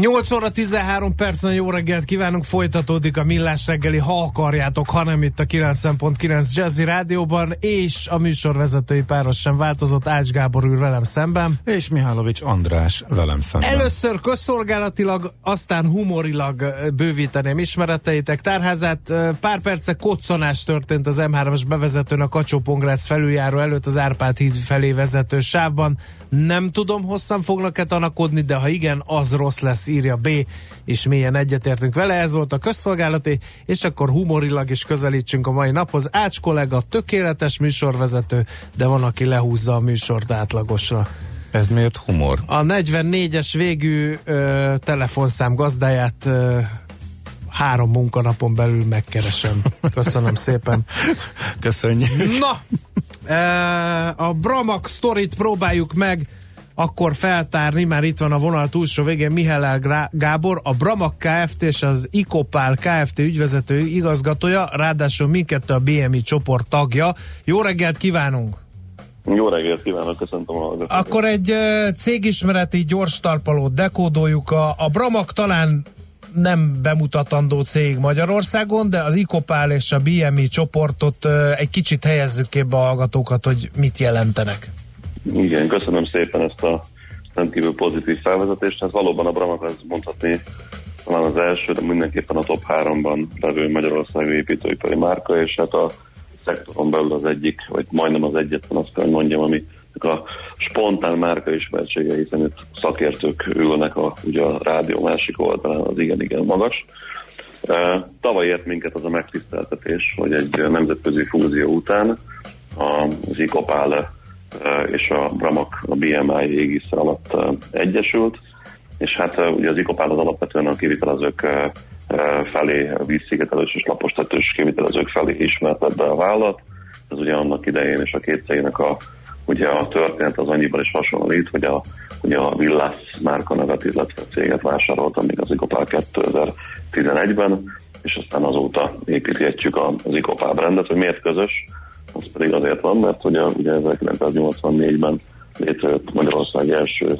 8 óra 13 percen jó reggelt kívánunk, folytatódik a Millás reggeli, ha akarjátok, hanem itt a 9.9 Jazzy Rádióban, és a műsorvezetői páros sem változott, Ács Gábor ül velem szemben. És Mihálovics András velem szemben. Először közszolgálatilag, aztán humorilag bővíteném ismereteitek tárházát. Pár perce koccanás történt az M3-as bevezetőn a kacsó felüljáró előtt az Árpád híd felé vezető sávban. Nem tudom, hosszan fognak-e tanakodni, de ha igen, az rossz lesz lesz, írja B, és mélyen egyetértünk vele, ez volt a közszolgálati, és akkor humorilag is közelítsünk a mai naphoz. Ács kollega tökéletes műsorvezető, de van, aki lehúzza a műsort átlagosra. Ez miért humor? A 44-es végű ö, telefonszám gazdáját ö, három munkanapon belül megkeresem. Köszönöm szépen. Köszönjük. Na, a Bramax sztorit próbáljuk meg akkor feltárni, már itt van a vonal túlsó végén Mihály Gábor, a Bramak Kft. és az Ikopál Kft. ügyvezető igazgatója, ráadásul mindkettő a BMI csoport tagja. Jó reggelt kívánunk! Jó reggelt kívánok, köszöntöm a hallgatókat. Akkor egy cégismereti gyors talpalót dekódoljuk. A, a Bramak talán nem bemutatandó cég Magyarországon, de az Ikopál és a BMI csoportot egy kicsit helyezzük képbe a hallgatókat, hogy mit jelentenek. Igen, köszönöm szépen ezt a rendkívül pozitív felvezetést. Hát valóban a Bramak az mondhatni talán az első, de mindenképpen a top 3-ban levő Magyarországi építőipari márka, és hát a szektoron belül az egyik, vagy majdnem az egyetlen, azt kell mondjam, ami a spontán márka ismertsége, hiszen itt szakértők ülnek a, ugye a rádió másik oldalán, az igen-igen magas. Tavaly ért minket az a megtiszteltetés, hogy egy nemzetközi fúzió után az Ikopál és a Bramak a BMI égisze alatt egyesült, és hát ugye az Ikopál az alapvetően a kivitelezők felé, a vízszigetelős és lapostatős kivitelezők felé ismertett be a vállalat. Ez ugye annak idején és a két cégnek a, ugye a történet az annyiban is hasonlít, hogy a, ugye a Villas márka nevet, illetve a céget vásároltam még az Ikopál 2011-ben, és aztán azóta építjük az Ikopál brendet, hogy miért közös, az pedig azért van, mert ugye, ugye 1984-ben létrejött Magyarország első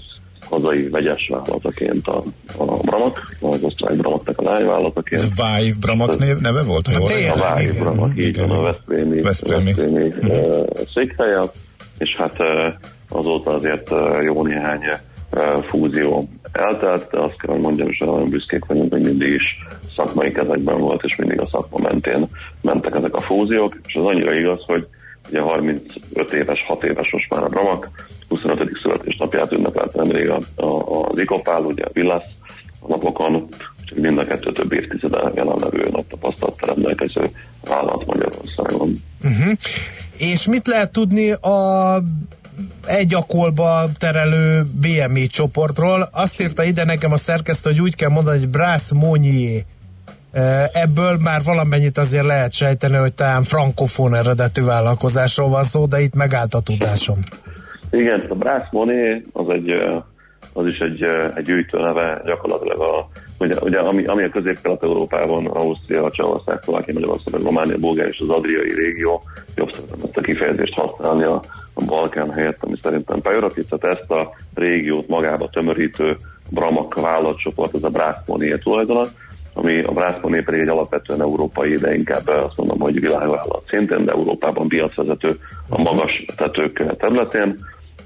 hazai vegyes vállalataként a, a Bramak, az osztrák Bramaknak a lányvállalataként. Ez Vive Bramak név, neve volt? Hát a Vive Bramak, így van a Veszprémi, Veszprémi. Veszprémi uh, székhelye, és hát azóta azért jó néhány fúzió eltelt, de azt kell, hogy mondjam, hogy nagyon büszkék vagyunk, hogy mindig is szakmai kezekben volt, és mindig a szakma mentén mentek ezek a fúziók, és az annyira igaz, hogy ugye 35 éves, 6 éves most már a Bramak, 25. születésnapját ünnepelt nemrég a, a, az Ikopál, ugye a Villas a napokon, úgyhogy mind a kettő több évtizede jelenlevő nagy tapasztalat rendelkező vállalat Magyarországon. Uh-huh. És mit lehet tudni a egy akolba terelő BMI csoportról. Azt írta ide nekem a szerkesztő, hogy úgy kell mondani, hogy Brass Monnier Ebből már valamennyit azért lehet sejteni, hogy talán frankofón eredetű vállalkozásról van szó, de itt megállt a tudásom. Igen, a Brass Money az, egy, az is egy, egy neve, gyakorlatilag a, ugye, ugye ami, ami a közép-kelet-európában, Ausztria, Csehország, Szlovákia, Magyarország, Románia, Bulgária és az adriai régió, jobb szeretem ezt a kifejezést használni a, a Balkán helyett, ami szerintem tehát ezt a régiót magába tömörítő Bramak vállalatcsoport, ez a Brass Money tulajdona, ami a Brászponé pedig egy alapvetően európai, de inkább azt mondom, hogy világvállalat szintén, de Európában piacvezető a magas tetők területén,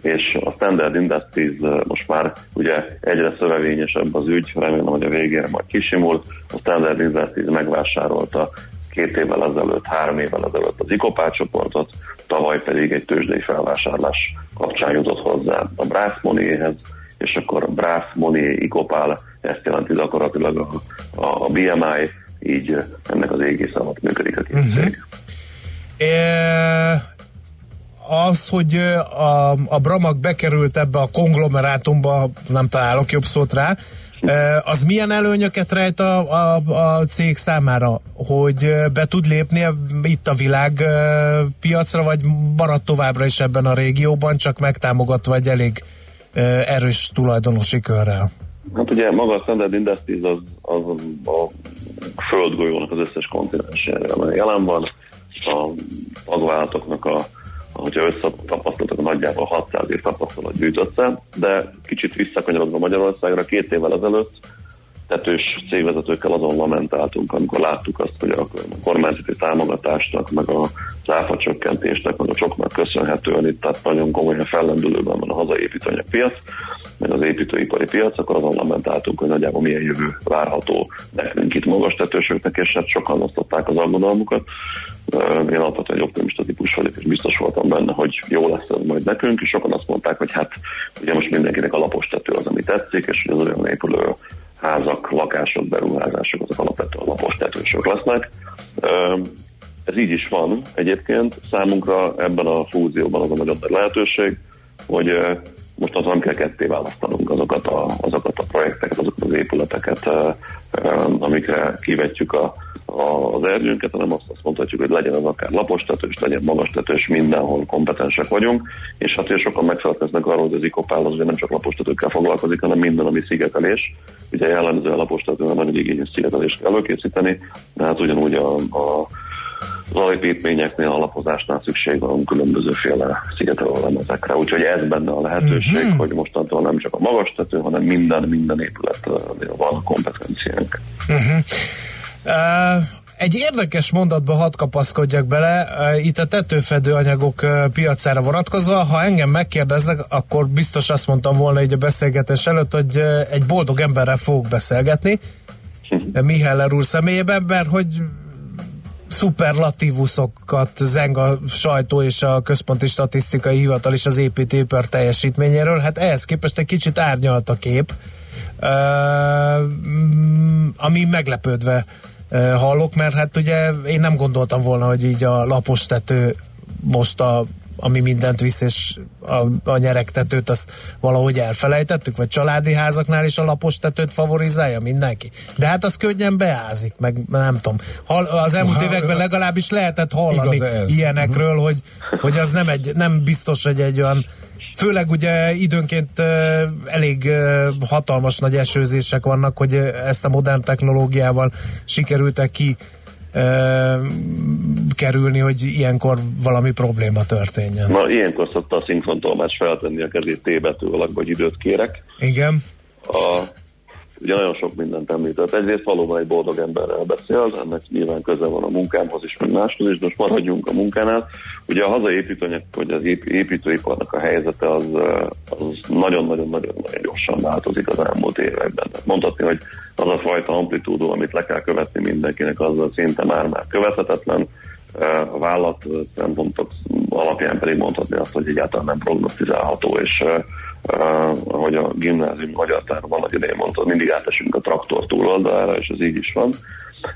és a Standard Industries most már ugye egyre szövevényesebb az ügy, remélem, hogy a végére majd kisimul. A Standard Industries megvásárolta két évvel ezelőtt, három évvel ezelőtt az Ikopá csoportot, tavaly pedig egy tőzsdei felvásárlás kapcsán jutott hozzá a Brass Money-hez, és akkor Brass Money Ikopál ezt jelenti gyakorlatilag a, a, a BMI, így ennek az égész alatt működik a két uh-huh. cég. E, az, hogy a, a Bramak bekerült ebbe a konglomerátumba, nem találok jobb szót rá, Az milyen előnyöket rejt a, a, a cég számára, hogy be tud lépni itt a világ piacra, vagy marad továbbra is ebben a régióban, csak megtámogatva egy elég erős tulajdonosi körrel? Hát ugye maga a Standard Industries az, az a földgolyónak az összes kontinensére jelen van, a magvállalatoknak a hogyha összetapasztalatok, nagyjából 600 év tapasztalat gyűjtött de kicsit visszakanyarodva Magyarországra, két évvel ezelőtt tetős cégvezetőkkel azon lamentáltunk, amikor láttuk azt, hogy a kormányzati támogatásnak, meg a áfa csökkentésnek, meg a csoknak köszönhetően itt tehát nagyon komolyan fellendülőben van a hazai építőanyagpiac, meg az építőipari piac, akkor azon lamentáltunk, hogy nagyjából milyen jövő várható nekünk itt magas tetősöknek, és hát sokan osztották az aggodalmukat. Én alapvetően egy optimista típus vagyok, és biztos voltam benne, hogy jó lesz ez majd nekünk, és sokan azt mondták, hogy hát ugye most mindenkinek a lapos tető az, ami tetszik, és hogy az olyan épülő házak, lakások, beruházások, azok alapvetően lapos tetősök lesznek. Ez így is van egyébként. Számunkra ebben a fúzióban az a nagyon nagy lehetőség, hogy most az nem kell ketté választanunk azokat a, azokat a projekteket, azokat az épületeket, amikre kivetjük a, a, az erdőnket, hanem azt, azt mondhatjuk, hogy legyen az akár lapos tetős, legyen magas tetős, mindenhol kompetensek vagyunk, és hát hogy sokan megfelelkeznek arról, hogy az ikopál az ugye nem csak lapos tetőkkel foglalkozik, hanem minden, ami szigetelés. Ugye jellemző a lapos tetőn nagyon igényes szigetelést kell előkészíteni, de hát ugyanúgy a, a az alapítményeknél, alapozásnál szükség van különbözőféle szigetelő lemezekre. Úgyhogy ez benne a lehetőség, uh-huh. hogy mostantól nem csak a magas tető, hanem minden, minden épület van kompetenciánk. Uh-huh. Egy érdekes mondatba hadd kapaszkodjak bele, itt a tetőfedő anyagok piacára vonatkozva, ha engem megkérdeznek, akkor biztos azt mondtam volna így a beszélgetés előtt, hogy egy boldog emberrel fogok beszélgetni, Miheller úr személyében, mert hogy szuperlatívuszokat zeng a sajtó és a központi statisztikai hivatal is az építőipar teljesítményéről. Hát ehhez képest egy kicsit árnyalt a kép, ami meglepődve hallok, mert hát ugye én nem gondoltam volna, hogy így a lapos tető most a ami mindent visz, és a, a nyeregtetőt azt valahogy elfelejtettük, vagy családi házaknál is a lapos tetőt favorizálja mindenki. De hát az könnyen beázik, meg nem tudom. Hall, az elmúlt években legalábbis lehetett hallani ilyenekről, hogy, hogy az nem, egy, nem biztos, hogy egy olyan Főleg ugye időnként elég hatalmas nagy esőzések vannak, hogy ezt a modern technológiával sikerültek ki kerülni, hogy ilyenkor valami probléma történjen. Na, ilyenkor szokta a szinkrontolmács feltenni a kezét T betű vagy időt kérek. Igen. A, ugye nagyon sok mindent említett. Egyrészt valóban egy boldog emberrel beszél, ennek nyilván köze van a munkámhoz is, meg máshoz is, most maradjunk a munkánál. Ugye a hazai építőanyag, vagy az építőiparnak a helyzete az, az nagyon-nagyon-nagyon gyorsan változik az elmúlt években. Tehát mondhatni, hogy az a fajta amplitúdó, amit le kell követni mindenkinek, az szinte már-már követhetetlen. A vállalat szempontok alapján pedig mondhatni azt, hogy egyáltalán nem prognosztizálható, és ahogy a gimnázium magyar van, hogy idején mondtad, mindig átesünk a traktor túloldalára, és ez így is van.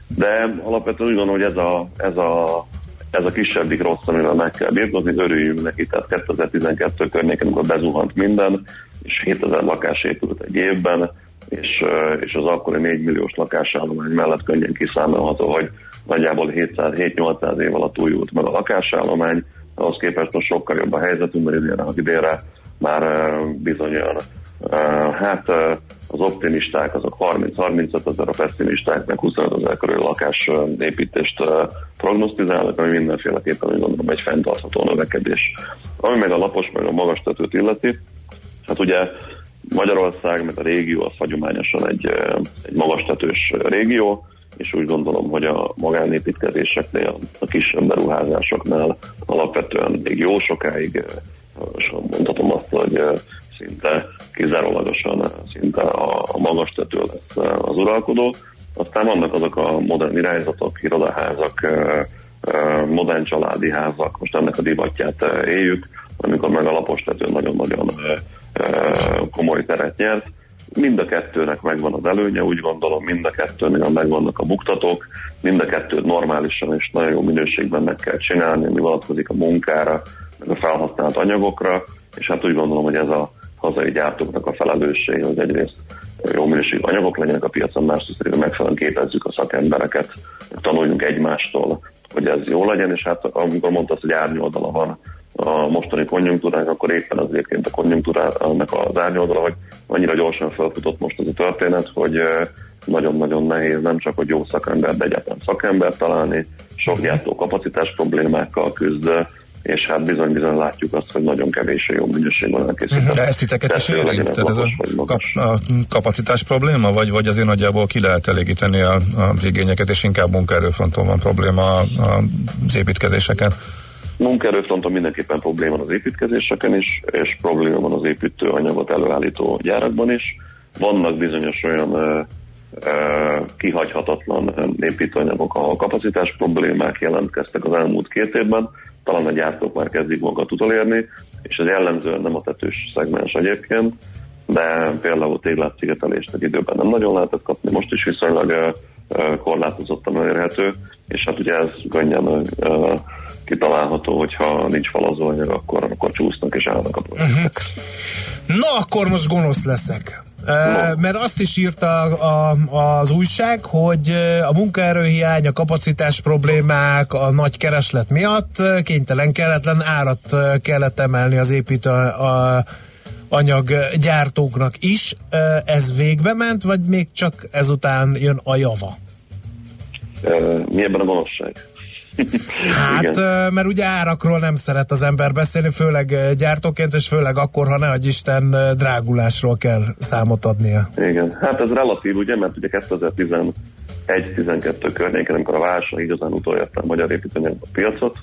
De alapvetően úgy gondolom, hogy ez a, ez a ez a kisebbik rossz, amivel meg kell birkozni, örüljünk neki, tehát 2012 környéken, amikor bezuhant minden, és 7000 lakás épült egy évben, és, és az akkori 4 milliós lakásállomány mellett könnyen kiszámolható, hogy nagyjából 700-800 év alatt újult meg a lakásállomány, ahhoz képest most sokkal jobb a helyzetünk, mert idénre, idénre már bizonyan hát az optimisták azok 30-35 ezer, a pessimisták meg 25 ezer körül lakás építést prognosztizálnak, ami mindenféleképpen úgy gondolom egy fenntartható növekedés. Ami meg a lapos, meg a magas tetőt illeti, hát ugye Magyarország, meg a régió az hagyományosan egy, egy magas tetős régió, és úgy gondolom, hogy a magánépítkezéseknél, a kisebb beruházásoknál alapvetően még jó sokáig mondhatom azt, hogy szinte kizárólagosan szinte a, magas tető lesz az uralkodó. Aztán vannak azok a modern irányzatok, irodaházak, modern családi házak, most ennek a divatját éljük, amikor meg a lapos tető nagyon-nagyon komoly teret nyert. Mind a kettőnek megvan az előnye, úgy gondolom, mind a kettőnél megvannak a buktatók, mind a kettőt normálisan és nagyon jó minőségben meg kell csinálni, ami vonatkozik a munkára, a felhasznált anyagokra, és hát úgy gondolom, hogy ez a hazai gyártóknak a felelősség, hogy egyrészt jó minőségű anyagok legyenek a piacon, másrészt pedig megfelelően képezzük a szakembereket, tanuljunk egymástól, hogy ez jó legyen, és hát amikor mondta hogy árnyoldala van a mostani konjunktúránk, akkor éppen az egyébként a konjunktúrának az árnyoldala, hogy annyira gyorsan felfutott most ez a történet, hogy nagyon-nagyon nehéz nem csak, hogy jó szakember, de egyáltalán szakember találni, sok gyártó kapacitás problémákkal küzd, és hát bizony-bizony látjuk azt, hogy nagyon kevés a jó minőségben elkészített. De ezt titeket is érint? Tehát ez a, kap, a kapacitás probléma, vagy, vagy azért nagyjából ki lehet elégíteni a, az igényeket, és inkább munkaerőfronton van probléma az építkezéseken? Munkaerőfronton mindenképpen probléma van az építkezéseken is, és probléma van az építőanyagot előállító gyárakban is. Vannak bizonyos olyan uh, kihagyhatatlan építőanyagok, ahol kapacitás problémák jelentkeztek az elmúlt két évben, talán a gyártók már kezdik magukat utolérni, és ez jellemzően nem a tetős szegmens egyébként, de például téglátszigetelést egy időben nem nagyon lehetett kapni, most is viszonylag korlátozottan elérhető, és hát ugye ez könnyen kitalálható, hogyha nincs falazóanyag, akkor, akkor csúsznak és állnak a. Uh-huh. Na, akkor most gonosz leszek. No. Mert azt is írta a, a, az újság, hogy a munkaerőhiány, a kapacitás problémák, a nagy kereslet miatt kénytelen kelletlen árat kellett emelni az építő a, anyaggyártóknak is. Ez végbe ment, vagy még csak ezután jön a java? Mi ebben a gonoszság? Hát, mert ugye árakról nem szeret az ember beszélni, főleg gyártóként, és főleg akkor, ha ne Isten drágulásról kell számot adnia. Igen, hát ez relatív, ugye, mert ugye 2011-12 környéken, amikor a válság igazán utolérte a magyar építőanyag a piacot,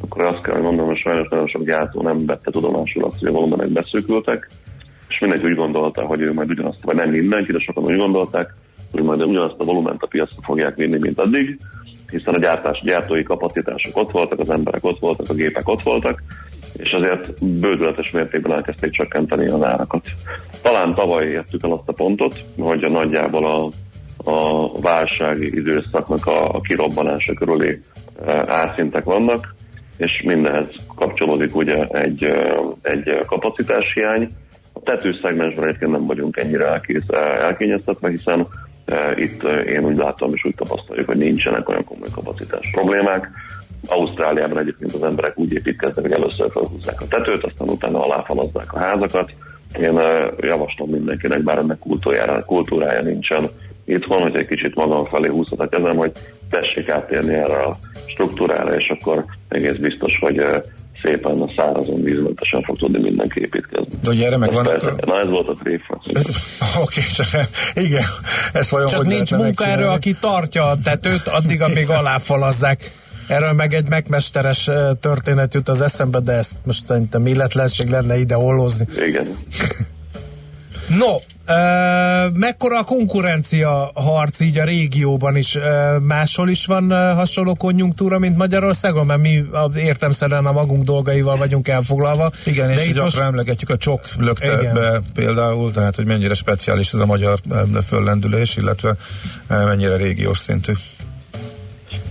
akkor azt kell, hogy mondanom, hogy sajnos nagyon sok gyártó nem vette tudomásul azt, hogy a volumenek beszűkültek, és mindenki úgy gondolta, hogy ő majd ugyanazt, vagy nem mindenki, de sokan úgy gondolták, hogy majd ugyanazt a volument a piacra fogják vinni, mint addig, hiszen a gyártás, gyártói kapacitások ott voltak, az emberek ott voltak, a gépek ott voltak, és azért bődületes mértékben elkezdték csökkenteni az árakat. Talán tavaly értük el azt a pontot, hogy a nagyjából a, a válsági időszaknak a, a kirobbanása körüli e, árszintek vannak, és mindenhez kapcsolódik ugye egy, e, egy kapacitás hiány. A tetőszegmensben egyébként nem vagyunk ennyire elkész, elkényeztetve, hiszen itt én úgy látom és úgy tapasztaljuk, hogy nincsenek olyan komoly kapacitás problémák. Ausztráliában egyébként az emberek úgy építkeznek, hogy először felhúzzák a tetőt, aztán utána aláfalazzák a házakat. Én javaslom mindenkinek, bár ennek kultúrája, kultúrája nincsen itthon, hogy egy kicsit magam felé húzhat a kezem, hogy tessék átérni erre a struktúrára, és akkor egész biztos, hogy szépen a szárazon vízmentesen fog tudni mindenki építkezni. De ugye erre meg van. A... Na ez volt a tréfa. Oké, csak igen. Ezt vajon csak nincs munkaerő, aki tartja a tetőt, addig, amíg aláfalazzák. Erről meg egy megmesteres történet jut az eszembe, de ezt most szerintem illetlenség lenne ide ollozni. Igen. No, mekkora a konkurencia harc így a régióban is? Máshol is van hasonló konjunktúra, mint Magyarországon? Mert mi értemszerűen a magunk dolgaival vagyunk elfoglalva. Igen, és gyakran most... emlegetjük a csok lökte be például, tehát hogy mennyire speciális ez a magyar föllendülés, illetve mennyire régiós szintű.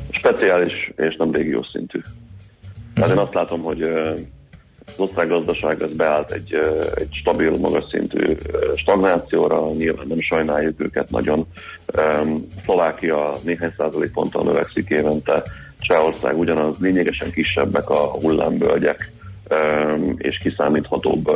Speciális és nem régiós szintű. Tehát én azt látom, hogy az országgazdaság az beállt egy, egy stabil, magas szintű stagnációra, nyilván nem sajnáljuk őket nagyon. Szlovákia néhány százalék ponttal növekszik évente, Csehország ugyanaz, lényegesen kisebbek a hullámbölgyek, és kiszámíthatóbb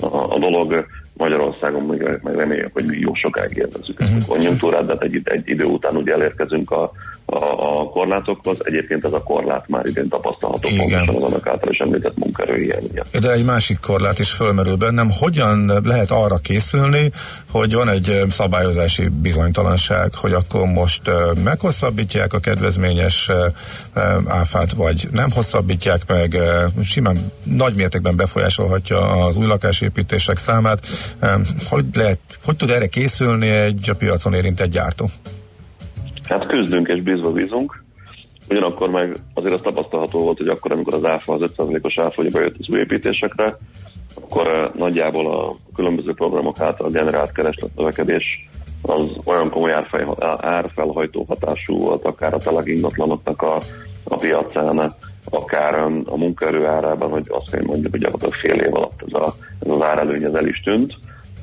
a, dolog. Magyarországon meg, meg reméljük, hogy mi jó sokáig élvezzük ezt a mhm. konjunktúrát, de hát egy, egy idő után ugye elérkezünk a, a, a korlátokhoz. Egyébként ez a korlát már idén tapasztalható Igen. pontosan az annak által is említett munkaerőhiány De egy másik korlát is fölmerül bennem. Hogyan lehet arra készülni, hogy van egy szabályozási bizonytalanság, hogy akkor most meghosszabbítják a kedvezményes áfát, vagy nem hosszabbítják meg, simán nagy mértékben befolyásolhatja az új lakásépítések számát. Hogy, lehet, hogy tud erre készülni egy a piacon érintett gyártó? Hát küzdünk és bízva bízunk. Ugyanakkor meg azért az tapasztalható volt, hogy akkor, amikor az áfa, az 5%-os áfa bejött az új építésekre, akkor uh, nagyjából a különböző programok által generált keresletnövekedés az olyan komoly árfelhajtó hatású volt, akár a talag ingatlanoknak a, a piacán, akár a munkaerő árában, hogy azt kell mondjuk, hogy gyakorlatilag fél év alatt ez, a, ez az árelőny ez el is tűnt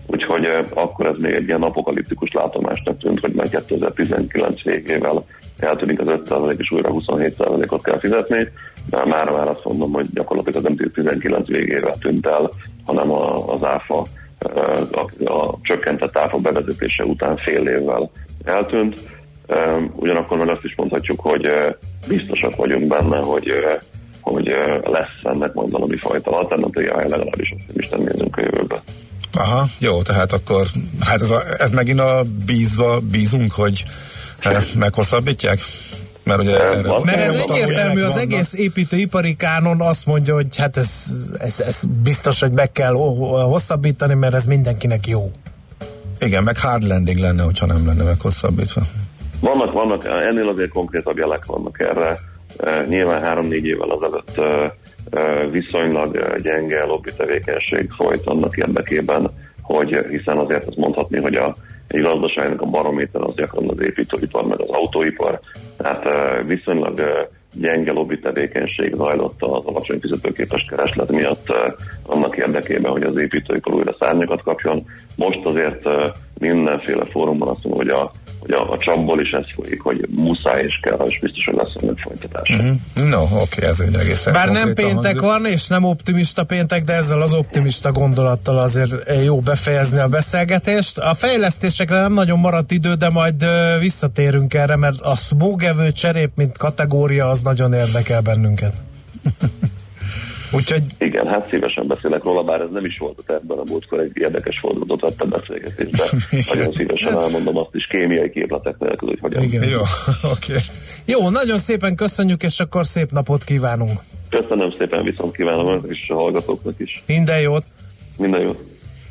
úgyhogy akkor ez még egy ilyen apokaliptikus látomásnak tűnt, hogy már 2019 végével eltűnik az 5% és újra 27%-ot kell fizetni, de már már azt mondom, hogy gyakorlatilag az nem 19 végével tűnt el, hanem az áfa a, a csökkentett áfa bevezetése után fél évvel eltűnt. Ugyanakkor meg azt is mondhatjuk, hogy biztosak vagyunk benne, hogy hogy lesz ennek majd valami fajta alternatívája, legalábbis optimisten nézünk a jövőbe. Aha, jó, tehát akkor hát ez, a, ez megint a bízva bízunk, hogy meghosszabbítják? Mert, ugye erre, mert ez egyértelmű, az egész építőipari kánon azt mondja, hogy hát ez, ez, ez biztos, hogy meg kell hosszabbítani, mert ez mindenkinek jó. Igen, meg hard landing lenne, hogyha nem lenne meghosszabbítva. Vannak, vannak, ennél azért konkrétabb jelek vannak erre. Nyilván három-négy évvel azelőtt viszonylag gyenge lobby tevékenység folyt annak érdekében, hogy hiszen azért azt mondhatni, hogy a egy gazdaságnak a barométer az gyakran az építőipar, meg az autóipar, tehát viszonylag gyenge lobby tevékenység zajlott az alacsony fizetőképes kereslet miatt annak érdekében, hogy az építőipar újra szárnyakat kapjon. Most azért mindenféle fórumban azt mondom, hogy a hogy a, a csapból is ez folyik, hogy muszáj és kell, és biztos, hogy lesz ennek folytatása. Uh-huh. No, oké, okay, ez egy egészen Bár nem péntek hangzik. van, és nem optimista péntek, de ezzel az optimista gondolattal azért jó befejezni a beszélgetést. A fejlesztésekre nem nagyon maradt idő, de majd visszatérünk erre, mert a smógevő cserép, mint kategória, az nagyon érdekel bennünket. Úgyhogy... Igen, hát szívesen beszélek róla, bár ez nem is volt a tervben a múltkor, egy érdekes fordulatot vett a beszélgetésbe. nagyon szívesen elmondom azt is kémiai képletek nélkül, hogy hogyan. Igen, jó, oké. Okay. Jó, nagyon szépen köszönjük, és akkor szép napot kívánunk. Köszönöm szépen, viszont kívánom önök is, a hallgatóknak is. Minden jót. Minden jót.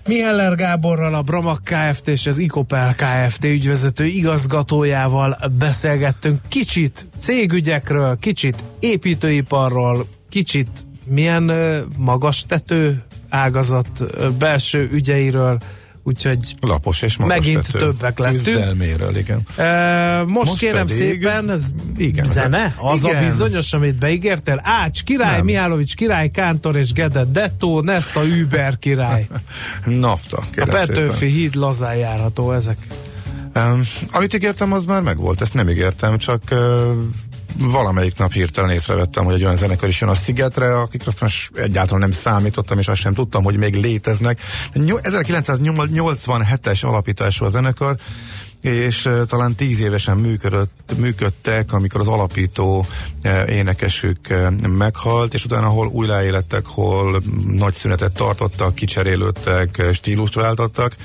Miheller Gáborral, a Bramak Kft. és az Ikopel Kft. ügyvezető igazgatójával beszélgettünk kicsit cégügyekről, kicsit építőiparról, kicsit milyen magas tető ágazat belső ügyeiről, úgyhogy lapos és magas megint tető. többek lettünk. igen. E, most, most kérem pedig, szépen, ez igen, zene? Az igen. a bizonyos, amit beígértél? Ács király, Nem. Mihálovics király, Kántor és Gede Detto, Nesta Uber király. Nafta, A Petőfi híd lazán járható ezek. Um, amit ígértem, az már megvolt, ezt nem ígértem, csak uh, valamelyik nap hirtelen észrevettem, hogy egy olyan zenekar is jön a Szigetre, akik aztán egyáltalán nem számítottam, és azt sem tudtam, hogy még léteznek. 1987-es alapítású a zenekar, és talán tíz évesen működött, működtek, amikor az alapító énekesük meghalt, és utána hol újraélettek, hol nagy szünetet tartottak, kicserélődtek, stílust váltottak,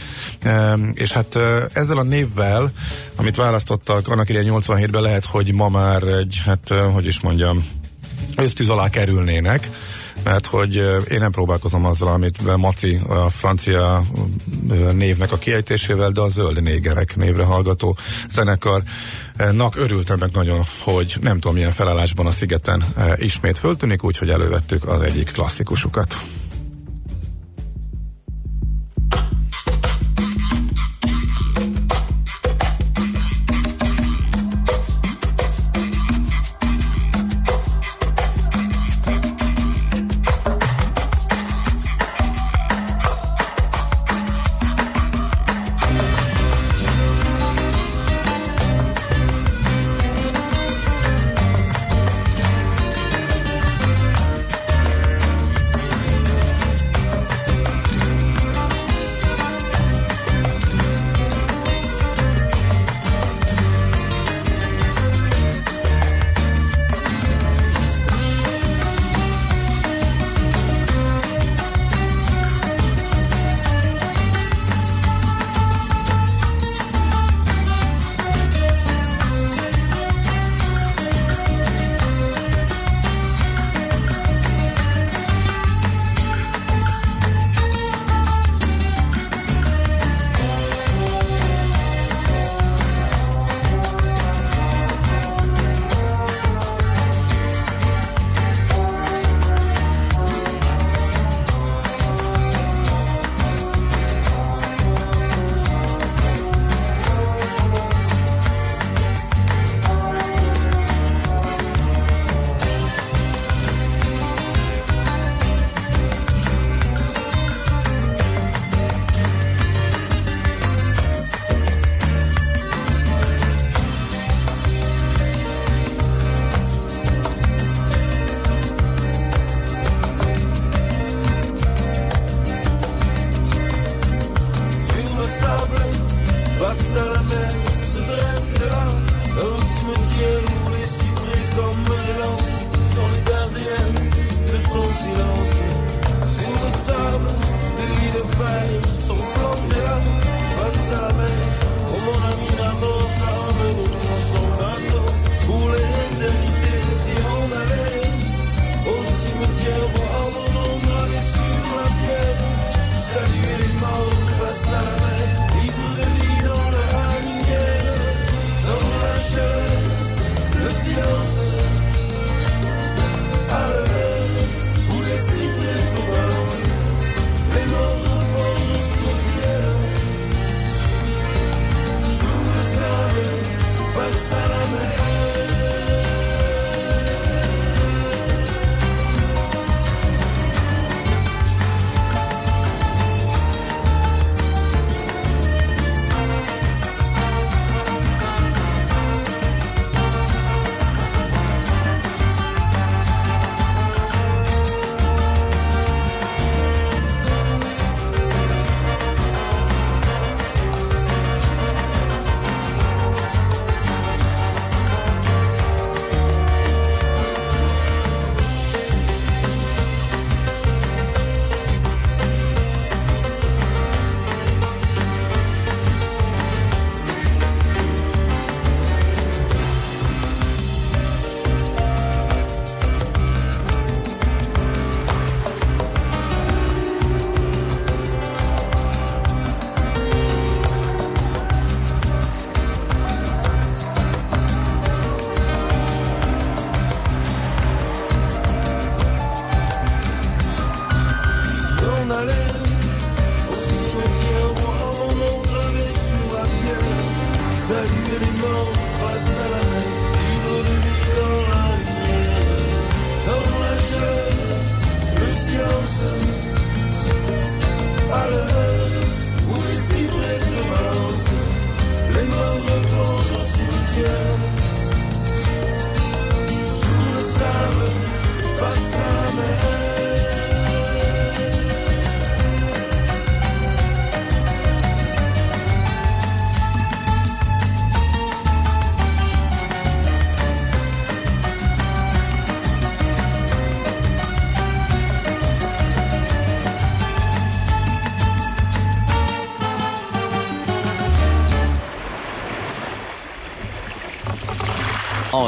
és hát ezzel a névvel, amit választottak annak idején 87-ben lehet, hogy ma már egy, hát hogy is mondjam, ösztűz alá kerülnének, mert hogy én nem próbálkozom azzal, amit Maci a francia névnek a kiejtésével, de a zöld négerek névre hallgató zenekarnak örültem meg nagyon, hogy nem tudom milyen felállásban a szigeten ismét föltűnik, úgyhogy elővettük az egyik klasszikusukat.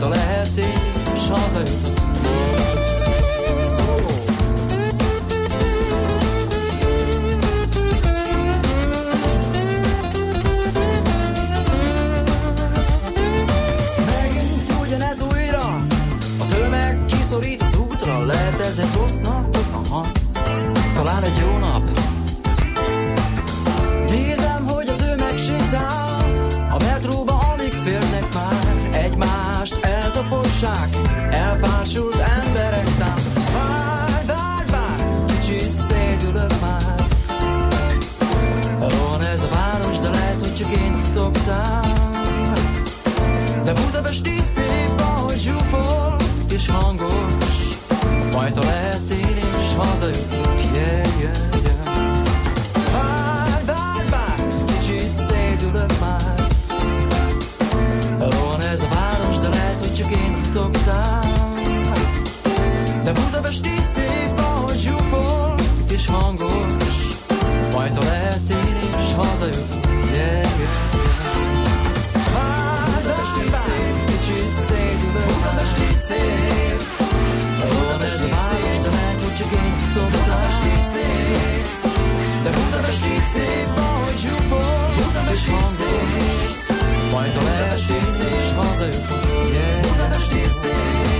Majd a lehetés hazajut. Megint ugyanez újra, a tömeg kiszorít az útra, lehet ez egy rossz nap, aha, talán egy jó nap. Csak én titogtál. De Budapest így szép, ahogy zsúfol és hangos. Majd ha lehet én is hazajutok, yeah, yeah. szoktam. De Budapest így szép, ahogy zsúfol és hangos, majd ha lehet én is hazajutok. Yeah, yeah, yeah. Szép. Budapest szép, de lehet, hogy így szép. De Budapest így szép, ahogy zsúfol, Budapest így szép. Majd a lehet én is hazajutok, yeah. Budapest így szép.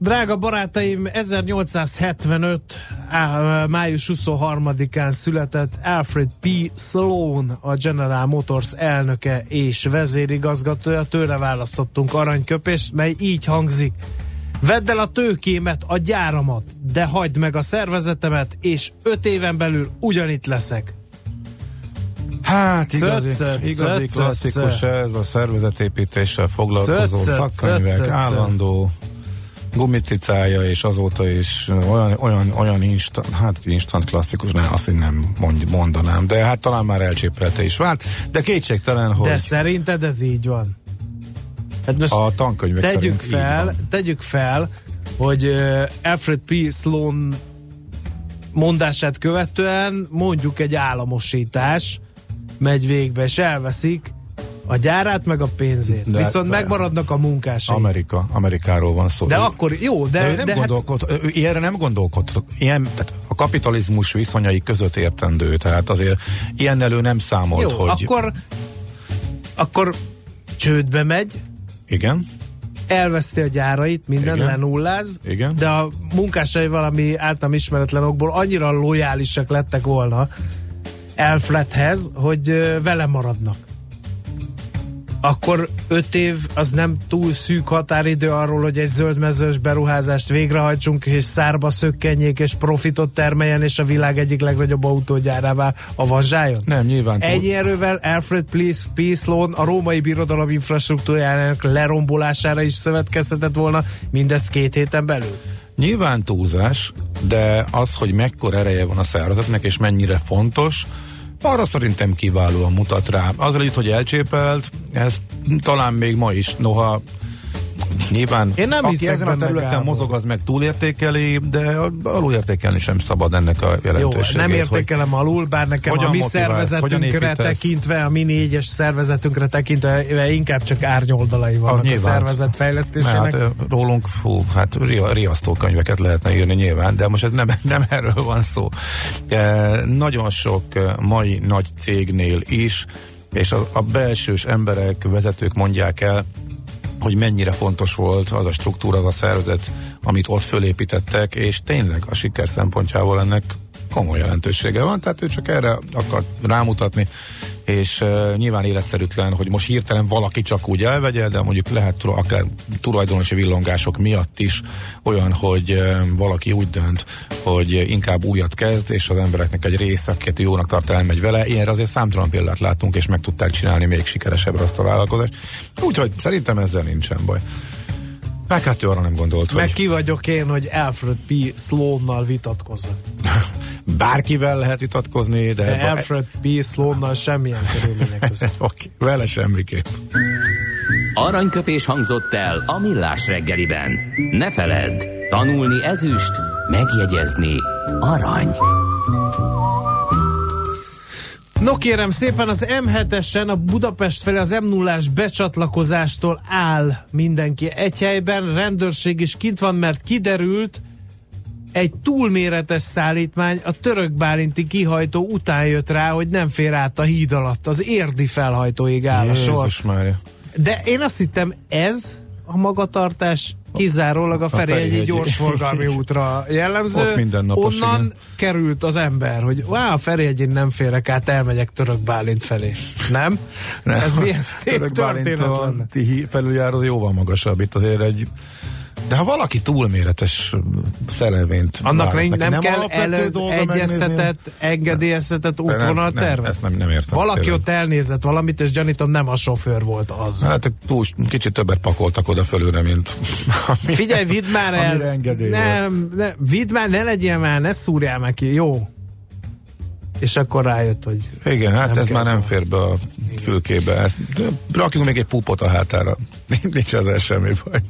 Drága barátaim, 1875. május 23-án született Alfred P. Sloan, a General Motors elnöke és vezérigazgatója. Tőle választottunk aranyköpést, mely így hangzik. Vedd el a tőkémet, a gyáramat, de hagyd meg a szervezetemet, és öt éven belül ugyanitt leszek. Hát igazi, szöccet, igazi szöccet, klasszikus szöccet. ez a szervezetépítéssel foglalkozó szöccet, szakkönyvek, szöccet, állandó gumicicája, és azóta is olyan, olyan, olyan instant, hát instant klasszikus, nem, azt én nem mond, mondanám, de hát talán már elcséprete is vált, de kétségtelen, hogy... De szerinted ez így van? Hát most A tankönyvek tegyük fel, tegyük fel, hogy uh, Alfred P. Sloan mondását követően mondjuk egy államosítás megy végbe, és elveszik a gyárát, meg a pénzét. De- Viszont de- megmaradnak a munkásai. Amerika, Amerikáról van szó. De Ő- akkor jó, de, De, ő nem de hát, gondolkod, ő ilyenre nem gondolkod. Ilyen, tehát a kapitalizmus viszonyai között értendő, tehát azért ilyennel ő nem számolt, jó, hogy... akkor akkor csődbe megy, Igen, elveszti a gyárait, minden Igen. lenulláz, Igen. de a munkásai valami általam ismeretlen okból annyira lojálisak lettek volna Alfredhez, hogy vele maradnak. Akkor öt év az nem túl szűk határidő arról, hogy egy zöldmezős beruházást végrehajtsunk, és szárba szökkenjék, és profitot termeljen, és a világ egyik legnagyobb autógyárává avanzsáljon? nem, nyilván túl, Ennyi erővel Alfred P. P. Sloan a római birodalom infrastruktúrájának lerombolására is szövetkezhetett volna, mindezt két héten belül. nyilván túlzás, de az, hogy mekkora ereje van a szervezetnek, és mennyire fontos, arra szerintem kiválóan mutat rá. Együtt, hogy elcsépelt, ez talán még ma is, noha Nyilván, Én nem aki ezen a területen mozog, az meg túlértékeli, de alulértékelni sem szabad ennek a Jó, jelentőségét. nem hogy- értékelem alul, bár nekem a mi szervezetünkre tekintve, a mi négyes szervezetünkre tekintve inkább csak árnyoldalai vannak a szervezet fejlesztésének. Hát, ö, rólunk, fú, hát ria- riasztó könyveket lehetne írni nyilván, de most ez nem, nem erről van szó. E, nagyon sok mai nagy cégnél is, és a, a belsős emberek, vezetők mondják el, hogy mennyire fontos volt az a struktúra, az a szervezet, amit ott fölépítettek, és tényleg a siker szempontjából ennek komoly jelentősége van, tehát ő csak erre akar rámutatni, és uh, nyilván életszerűtlen, hogy most hirtelen valaki csak úgy elvegye, de mondjuk lehet akár tulajdonosi villongások miatt is olyan, hogy uh, valaki úgy dönt, hogy inkább újat kezd, és az embereknek egy része, akit jónak tart, elmegy vele. Ilyenre azért számtalan példát látunk, és meg tudták csinálni még sikeresebbre azt a vállalkozást. Úgyhogy szerintem ezzel nincsen baj. Meg hát ő arra nem gondolt, Meg hogy ki vagyok én, hogy Alfred P. Sloan-nal vitatkozzak. bárkivel lehet vitatkozni, de... De Alfred P. Sloan-nal semmilyen körülmények között. Oké, vele semmiképp. Aranyköpés hangzott el a millás reggeliben. Ne feledd, tanulni ezüst, megjegyezni arany. No kérem szépen, az M7-esen a Budapest felé az m 0 becsatlakozástól áll mindenki egy helyben, rendőrség is kint van, mert kiderült, egy túlméretes szállítmány a török bálinti kihajtó után jött rá, hogy nem fér át a híd alatt. Az érdi felhajtóig áll a sor. Mária. De én azt hittem, ez a magatartás kizárólag a Ferihegyi gyorsforgalmi útra jellemző. Ott mindennapos, Onnan igen. került az ember, hogy á, a Ferihegyén nem férek át, elmegyek Török Bálint felé. Nem? Nem. Ez milyen szép Török történet lenne. Felüljáró jóval magasabb. Itt azért egy de ha valaki túlméretes szelevényt Annak választ nem, nem kell előz egyeztetett, engedélyeztetett útvonal nem, terve? ezt nem, nem értem. Valaki tényleg. ott elnézett valamit, és gyanítom nem a sofőr volt az. Hát túl, kicsit többet pakoltak oda fölőre, mint ami- Figyelj, vidd már el! amire. Nem, ne, vidd már, ne legyél már, ne szúrjál meg ki, jó? És akkor rájött, hogy Igen, hát ez már nem fér be a fülkébe. Ezt, rakjunk még egy pupot a hátára. Nincs ezzel semmi baj.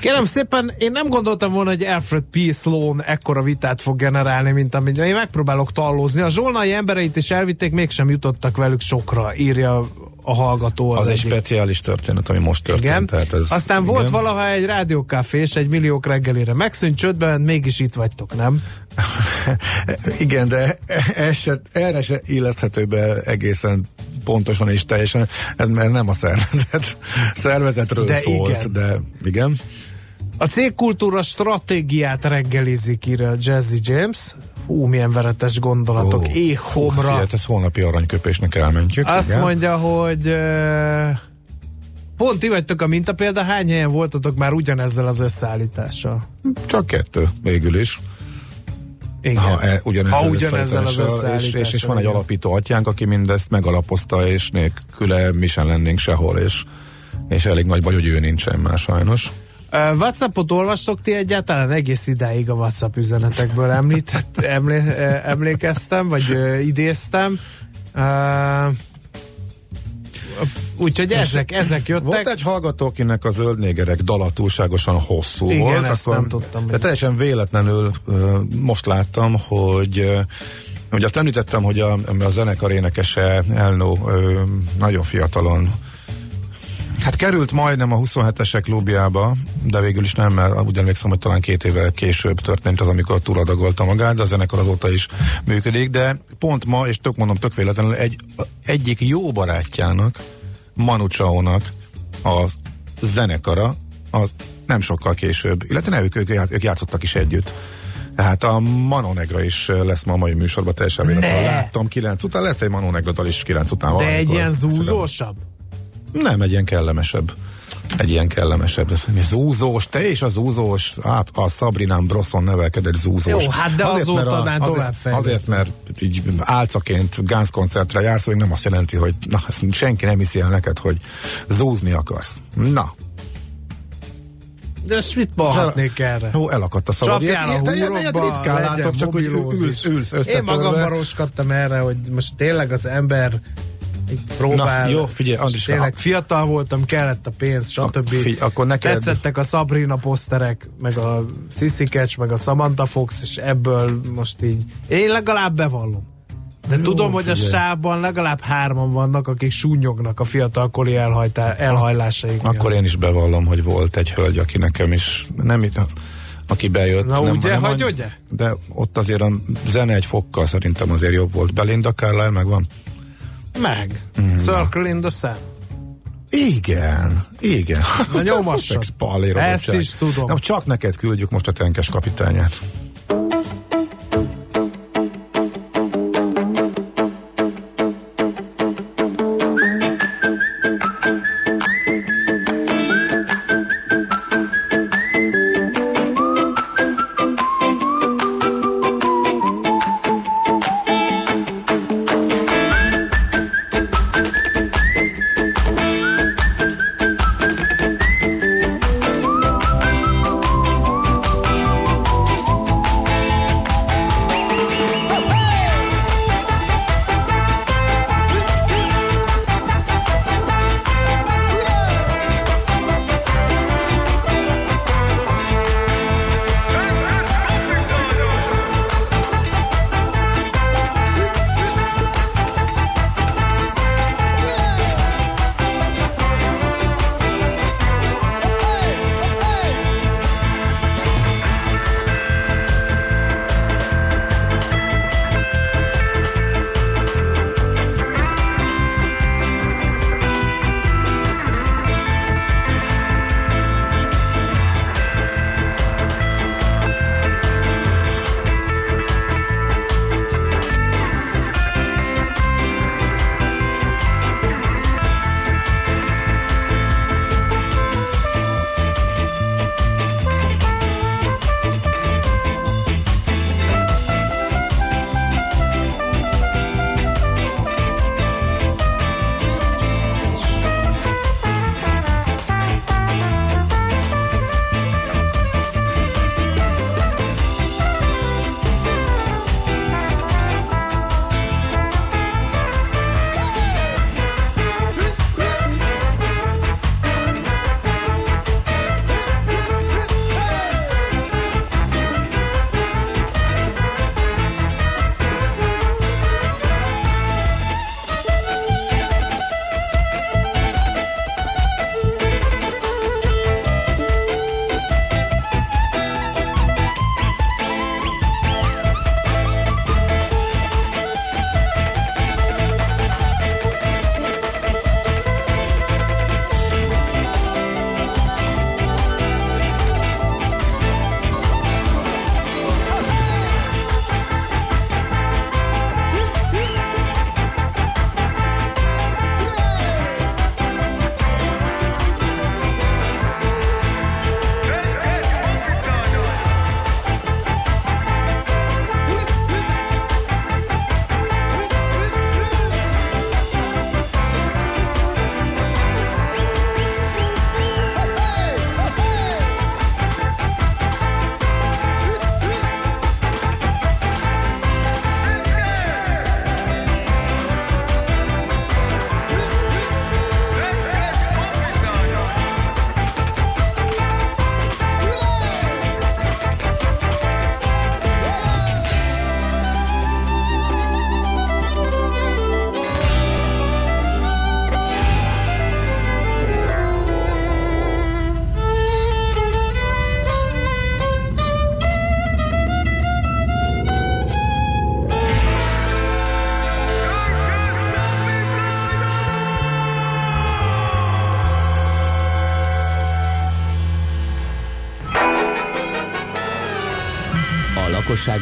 Kérem szépen, én nem gondoltam volna, hogy Alfred P. Sloan ekkora vitát fog generálni, mint amit én megpróbálok tallózni. A zsolnai embereit is elvitték, mégsem jutottak velük sokra, írja a hallgató az, Az, egy speciális történet, ami most történt. Igen. Tehát ez, Aztán igen. volt valaha egy rádiókafé és egy milliók reggelire. Megszűnt csődbe, ment, mégis itt vagytok, nem? Igen, de ez se, erre se illeszthető be egészen pontosan és teljesen. Ez, ez nem a szervezet. Szervezetről De szólt, igen. de igen. A cégkultúra stratégiát reggelizik, írja Jazzy James. Hú, milyen veretes gondolatok. Ó, Éhomra. Fú, figyelj, ez holnapi aranyköpésnek elmentjük. Azt igen. mondja, hogy pont ti vagytok a mintapélda, hány helyen voltatok már ugyanezzel az összeállítással? Csak kettő végül is. Igen. Ha, e, ugyanezzel, Ha ugyanezzel az összeállítással, és, és, és van egy alapító atyánk, aki mindezt megalapozta, és nélküle mi sem lennénk sehol, és, és elég nagy baj, hogy ő nincsen már sajnos. Uh, Whatsappot olvastok ti egyáltalán? Egész idáig a Whatsapp üzenetekből említett, emlé, emlékeztem, vagy uh, idéztem. Uh, Úgyhogy ezek, ezek jöttek. Volt egy hallgató, akinek a zöld négerek dala túlságosan hosszú Igen, volt. ezt nem tudtam. De teljesen véletlenül most láttam, hogy Ugye azt említettem, hogy a, a zenekar énekese Elno nagyon fiatalon Hát került majdnem a 27-esek klubjába, de végül is nem, mert úgy emlékszem, hogy talán két évvel később történt az, amikor túladagolta magát, de a zenekar azóta is működik, de pont ma, és tök mondom, tök véletlenül egy, egyik jó barátjának, Manu Chao-nak a zenekara, az nem sokkal később, illetve ne, ők, ők, ők játszottak is együtt. Tehát a Manonegra is lesz ma a mai műsorban teljesen véletlenül. Láttam 9 után, lesz egy Manonegra dal is 9 után. De egy ilyen zúzósabb? Nem, egy ilyen kellemesebb. Egy ilyen kellemesebb. Zúzós, te és a zúzós, á, a Sabrinán Brosson nevelkedett zúzós. Jó, hát de azóta mert a- már azért, tovább fejlődött. azért, mert így álcaként Guns koncertre jársz, hogy nem azt jelenti, hogy na, ezt senki nem hiszi el neked, hogy zúzni akarsz. Na, De mit balhatnék erre? jó, elakadt a szava. Csapjál a Ilyet- ilyet húrokba, ritkán látok, csak mobilózis. ülsz, ülsz Én magam baroskattam erre, hogy most tényleg az ember próbál. Na, jó, figyelj, Andris, Tényleg fiatal voltam, kellett a pénz, stb. Figyelj, akkor neked- Tetszettek a Sabrina poszterek, meg a Sissy Catch, meg a Samantha Fox, és ebből most így, én legalább bevallom. De Jó, tudom, hogy a figyelj. sávban legalább hárman vannak, akik súnyognak a fiatalkori elhajtá, elhajlásaik. Akkor én is bevallom, hogy volt egy hölgy, aki nekem is nem aki bejött. Na nem, ugye, nem hogy ugye? De ott azért a zene egy fokkal szerintem azért jobb volt. Belinda Carlisle megvan? Meg. Mm. Circle in the Sun. Igen, igen. Na nyomassad. Ezt is tudom. Na, csak neked küldjük most a tenkes kapitányát.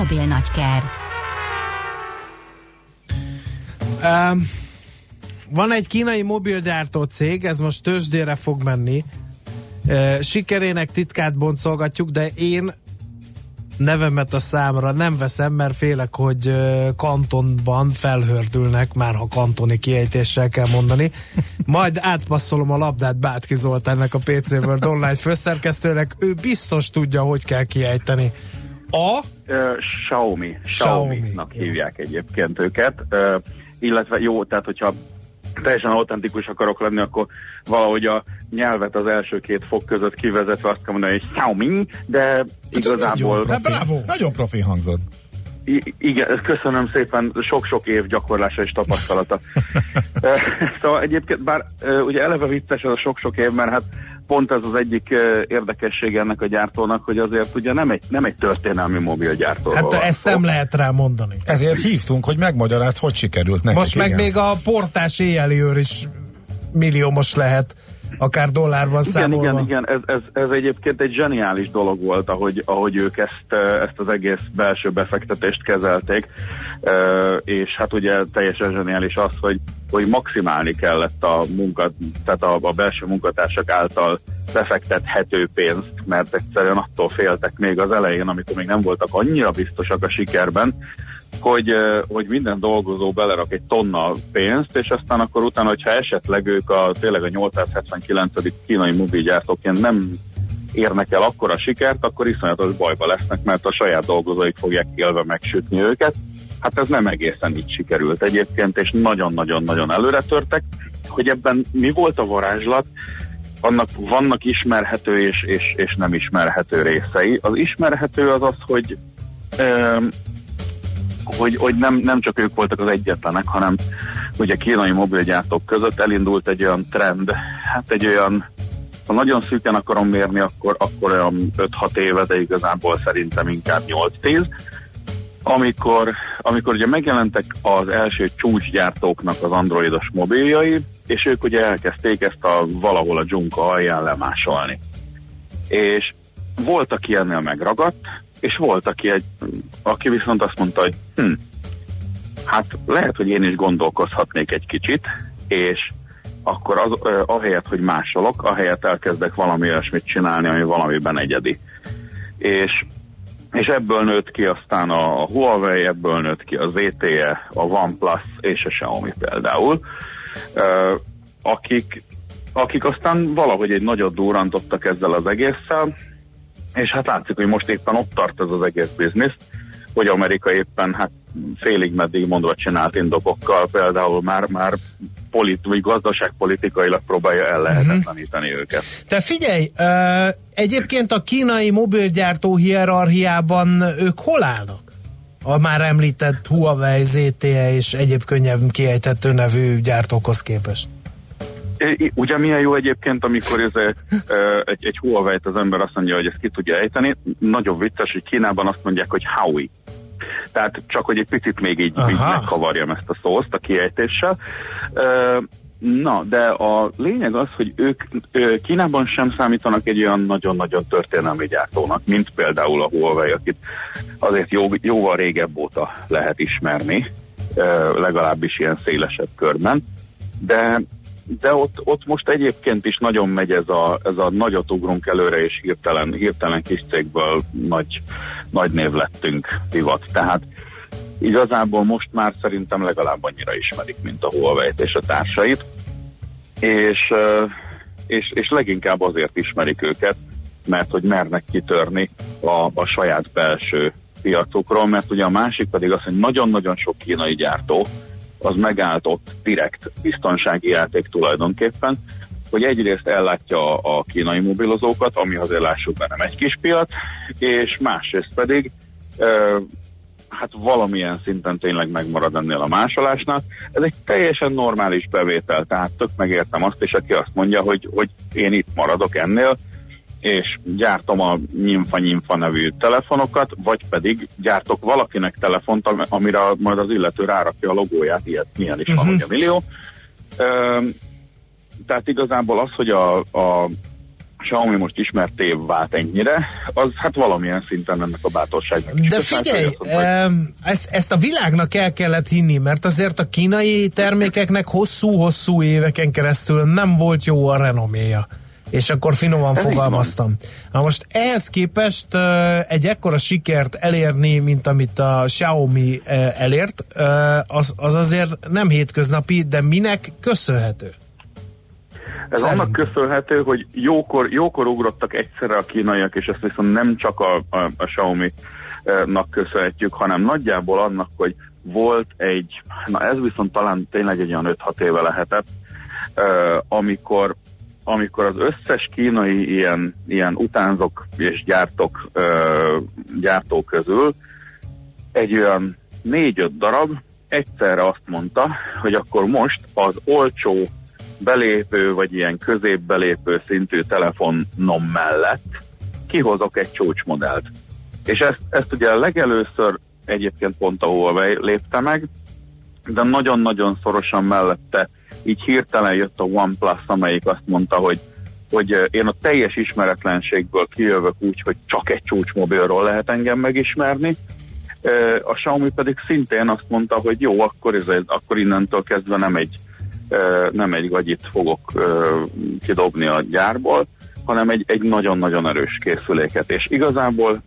mobil nagyker. Um, van egy kínai mobilgyártó cég, ez most tőzsdére fog menni. Sikerének titkát boncolgatjuk, de én nevemet a számra nem veszem, mert félek, hogy kantonban felhördülnek, már ha kantoni kiejtéssel kell mondani. Majd átpasszolom a labdát Bátki Zoltánnak a PC World Online főszerkesztőnek, ő biztos tudja, hogy kell kiejteni. A Uh, Xiaomi. Xiaomi. Xiaomi-nak hívják egyébként őket. Uh, illetve jó, tehát hogyha teljesen autentikus akarok lenni, akkor valahogy a nyelvet az első két fok között kivezetve azt kell mondani, hogy Xiaomi, de igazából... Nagyon profi, bravo. Nagyon profi hangzott. I- igen, köszönöm szépen, sok-sok év gyakorlása és tapasztalata. Szóval egyébként, bár ugye eleve vicces ez a sok-sok év, mert hát pont ez az egyik eh, érdekesség ennek a gyártónak, hogy azért ugye nem egy, nem egy történelmi mobilgyártóról Hát ezt nem lehet rá mondani. Ezért hívtunk, hogy megmagyarázd, hogy sikerült nekik. Most meg igen. még a portás éjjeli őr is milliómos lehet, akár dollárban Igen, számolva. igen, igen, ez, ez, ez egyébként egy zseniális dolog volt, ahogy, ahogy ők ezt, ezt az egész belső befektetést kezelték, Eh, és hát ugye teljesen zseniális az, hogy, hogy maximálni kellett a munka, tehát a, a belső munkatársak által befektethető pénzt, mert egyszerűen attól féltek még az elején, amikor még nem voltak annyira biztosak a sikerben, hogy, hogy minden dolgozó belerak egy tonna pénzt, és aztán akkor utána, hogyha esetleg ők a tényleg a 879. kínai mobilgyártóként nem érnek el akkora sikert, akkor iszonyatos bajba lesznek, mert a saját dolgozóik fogják élve megsütni őket. Hát ez nem egészen így sikerült egyébként, és nagyon-nagyon-nagyon előre törtek. Hogy ebben mi volt a varázslat, annak vannak ismerhető és, és, és nem ismerhető részei. Az ismerhető az az, hogy hogy, hogy nem, nem csak ők voltak az egyetlenek, hanem ugye kínai mobilgyártók között elindult egy olyan trend, hát egy olyan, ha nagyon szűken akarom mérni, akkor, akkor olyan 5-6 éve, de igazából szerintem inkább 8-10, amikor, amikor ugye megjelentek az első csúcsgyártóknak az androidos mobiljai, és ők ugye elkezdték ezt a valahol a dzsunka alján lemásolni. És volt, aki ennél megragadt, és volt, aki, egy, aki viszont azt mondta, hogy hm, hát lehet, hogy én is gondolkozhatnék egy kicsit, és akkor az, eh, ahelyett, hogy másolok, ahelyett elkezdek valami olyasmit csinálni, ami valamiben egyedi. És és ebből nőtt ki aztán a Huawei, ebből nőtt ki az ZTE, a OnePlus és a Xiaomi például, ö, akik, akik aztán valahogy egy nagyot durrantottak ezzel az egésszel, és hát látszik, hogy most éppen ott tart ez az egész biznisz, hogy Amerika éppen hát félig meddig mondva csinált indokokkal, például már, már polit, vagy gazdaságpolitikailag próbálja ellehetetleníteni uh-huh. őket. Te figyelj, uh, egyébként a kínai mobilgyártó hierarchiában ők hol állnak? A már említett Huawei, ZTE és egyéb könnyebb kiejthető nevű gyártókhoz képest. Ugye milyen jó egyébként, amikor ez egy, egy, egy Huawei-t az ember azt mondja, hogy ezt ki tudja ejteni. Nagyon vicces, hogy Kínában azt mondják, hogy Huawei. Tehát csak, hogy egy picit még így, így Aha. megkavarjam ezt a szószt a kiejtéssel. Na, de a lényeg az, hogy ők Kínában sem számítanak egy olyan nagyon-nagyon történelmi gyártónak, mint például a Huawei, akit azért jó, jóval régebb óta lehet ismerni, legalábbis ilyen szélesebb körben. De de ott, ott most egyébként is nagyon megy ez a, ez a nagyot ugrunk előre, és hirtelen, hirtelen kis cégből nagy, nagy név lettünk divat. Tehát igazából most már szerintem legalább annyira ismerik, mint a huawei és a társait, és, és, és leginkább azért ismerik őket, mert hogy mernek kitörni a, a saját belső piacukról, mert ugye a másik pedig az, hogy nagyon-nagyon sok kínai gyártó az megállt ott direkt biztonsági játék tulajdonképpen, hogy egyrészt ellátja a, kínai mobilozókat, ami azért lássuk be nem egy kis piac, és másrészt pedig hát valamilyen szinten tényleg megmarad ennél a másolásnál. Ez egy teljesen normális bevétel, tehát tök megértem azt, és aki azt mondja, hogy, hogy én itt maradok ennél, és gyártom a Nyinfa Nyinfa nevű telefonokat, vagy pedig gyártok valakinek telefont, am- amire majd az illető rárakja a logóját, ilyet, milyen is van, Mhm. hogy a millió. Ö, tehát igazából az, hogy a, a Xiaomi most ismerté vált ennyire, az hát valamilyen szinten ennek a bátorságnak. is De figyelj, ezt, ezt a világnak el kellett hinni, mert azért a kínai termékeknek hosszú-hosszú éveken keresztül nem volt jó a renoméja. És akkor finoman Ez fogalmaztam. Na most ehhez képest egy ekkora sikert elérni, mint amit a Xiaomi elért, az, az azért nem hétköznapi, de minek köszönhető? Ez Szerintem. annak köszönhető, hogy jókor, jókor ugrottak egyszerre a kínaiak, és ezt viszont nem csak a, a, a Xiaomi-nak köszönhetjük, hanem nagyjából annak, hogy volt egy, na ez viszont talán tényleg egy olyan 5-6 éve lehetett, amikor amikor az összes kínai ilyen, ilyen utánzók és gyártók, ö, gyártó közül egy olyan négy-öt darab egyszerre azt mondta, hogy akkor most az olcsó belépő, vagy ilyen középbelépő szintű telefonom mellett kihozok egy csúcsmodellt. És ezt, ezt ugye legelőször egyébként pont a Huawei lépte meg, de nagyon-nagyon szorosan mellette így hirtelen jött a OnePlus, amelyik azt mondta, hogy hogy én a teljes ismeretlenségből kijövök úgy, hogy csak egy csúcsmobilról lehet engem megismerni. A Xiaomi pedig szintén azt mondta, hogy jó, akkor, ez, akkor innentől kezdve nem egy, nem egy gagyit fogok kidobni a gyárból, hanem egy, egy nagyon-nagyon erős készüléket. És igazából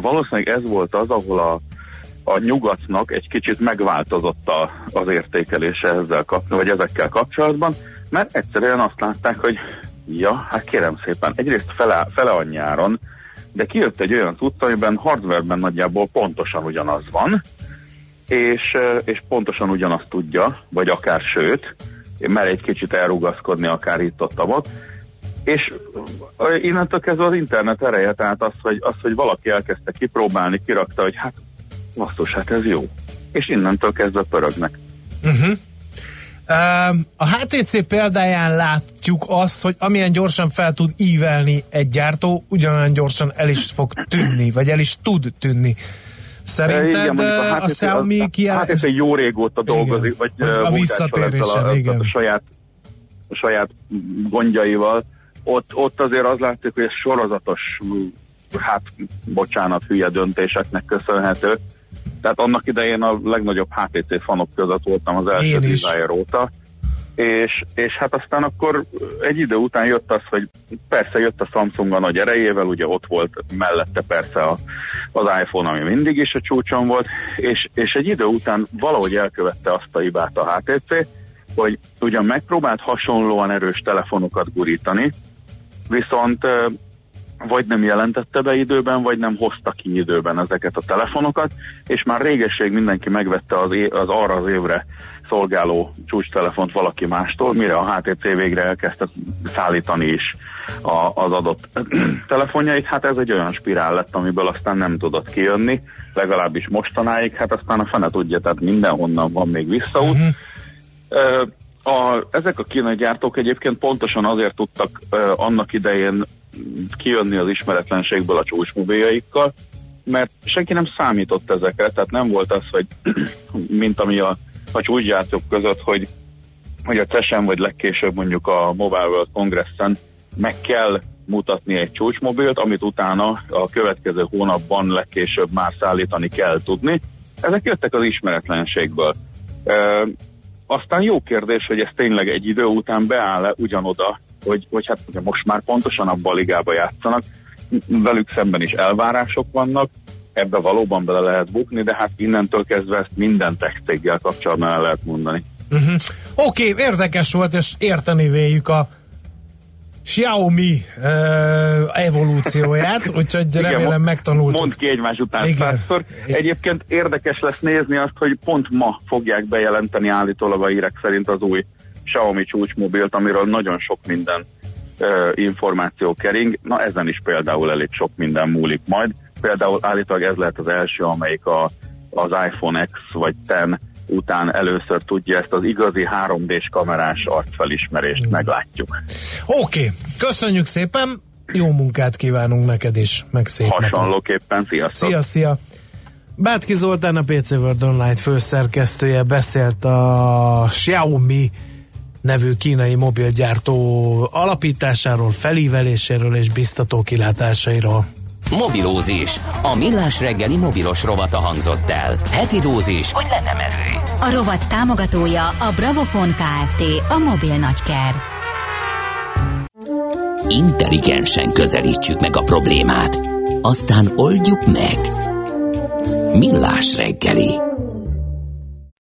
valószínűleg ez volt az, ahol a, a nyugatnak egy kicsit megváltozott a, az értékelése ezzel kap, vagy ezekkel kapcsolatban, mert egyszerűen azt látták, hogy ja, hát kérem szépen, egyrészt fele, fele annyi áron, de kijött egy olyan cucc, amiben hardwareben nagyjából pontosan ugyanaz van, és, és pontosan ugyanazt tudja, vagy akár sőt, mer egy kicsit elrugaszkodni akár itt ott ott, és innentől kezdve az internet ereje, tehát az, hogy, az, hogy valaki elkezdte kipróbálni, kirakta, hogy hát basszus, hát ez jó. És innentől kezdve pörögnek. Uh-huh. A HTC példáján látjuk azt, hogy amilyen gyorsan fel tud ívelni egy gyártó, ugyanolyan gyorsan el is fog tűnni, vagy el is tud tűnni. Szerinted mondjuk a, a HTC Xiaomi az- kiáll... a HTC jó régóta dolgozik, vagy Hogy a ö, munkácsol visszatérésen, a, igen. a, a saját, a saját gondjaival. Ott, ott azért az látszik, hogy ez sorozatos, hát bocsánat, hülye döntéseknek köszönhető. Tehát annak idején a legnagyobb HTC fanok között voltam az első. Desire óta. És, és hát aztán akkor egy idő után jött az, hogy persze jött a Samsung a nagy erejével, ugye ott volt mellette persze a, az iPhone, ami mindig is a csúcson volt, és, és egy idő után valahogy elkövette azt a hibát a HTC, hogy ugyan megpróbált hasonlóan erős telefonokat gurítani, viszont vagy nem jelentette be időben, vagy nem hozta ki időben ezeket a telefonokat, és már régesség mindenki megvette az, é- az arra az évre szolgáló csúcstelefont valaki mástól, mire a HTC végre elkezdte szállítani is a, az adott telefonjait. Hát ez egy olyan spirál lett, amiből aztán nem tudott kijönni, legalábbis mostanáig, hát aztán a fene tudja, tehát mindenhonnan van még visszaút. Uh-huh. A, ezek a kínai gyártók egyébként pontosan azért tudtak ö, annak idején kijönni az ismeretlenségből a csúcsmobiljaikkal, mert senki nem számított ezekre, tehát nem volt az, hogy mint ami a, a csúcsgyártók között, hogy, hogy a CESEN vagy legkésőbb mondjuk a Mobile World Congressen meg kell mutatni egy csúcsmobilt, amit utána a következő hónapban legkésőbb már szállítani kell tudni. Ezek jöttek az ismeretlenségből. Ö, aztán jó kérdés, hogy ez tényleg egy idő után beáll-e ugyanoda, hogy, hogy hát ugye most már pontosan abban a ligába játszanak, velük szemben is elvárások vannak, ebbe valóban bele lehet bukni, de hát innentől kezdve ezt minden tech céggel kapcsolatban el lehet mondani. Uh-huh. Oké, okay, érdekes volt, és érteni véljük a Xiaomi uh, evolúcióját, úgyhogy Igen, remélem mond- megtanultuk. Mondd ki egymás után Igen. százszor. Egyébként érdekes lesz nézni azt, hogy pont ma fogják bejelenteni állítólag a hírek szerint az új Xiaomi csúcsmobilt, amiről nagyon sok minden uh, információ kering. Na ezen is például elég sok minden múlik majd. például állítólag ez lehet az első, amelyik a, az iPhone X vagy 10 után először tudja ezt az igazi 3D-s kamerás arcfelismerést meglátjuk. Oké, okay. köszönjük szépen, jó munkát kívánunk neked is, meg szép Hasonlóképpen, sziasztok! Szia, szia! Bátki Zoltán, a PC World Online főszerkesztője beszélt a Xiaomi nevű kínai mobilgyártó alapításáról, felíveléséről és biztató kilátásairól. Mobilózis. A millás reggeli mobilos rovata hangzott el. Heti dózis, hogy lenne merő. A rovat támogatója a Bravofon Kft. A mobil nagyker. Intelligensen közelítsük meg a problémát. Aztán oldjuk meg. Millás reggeli.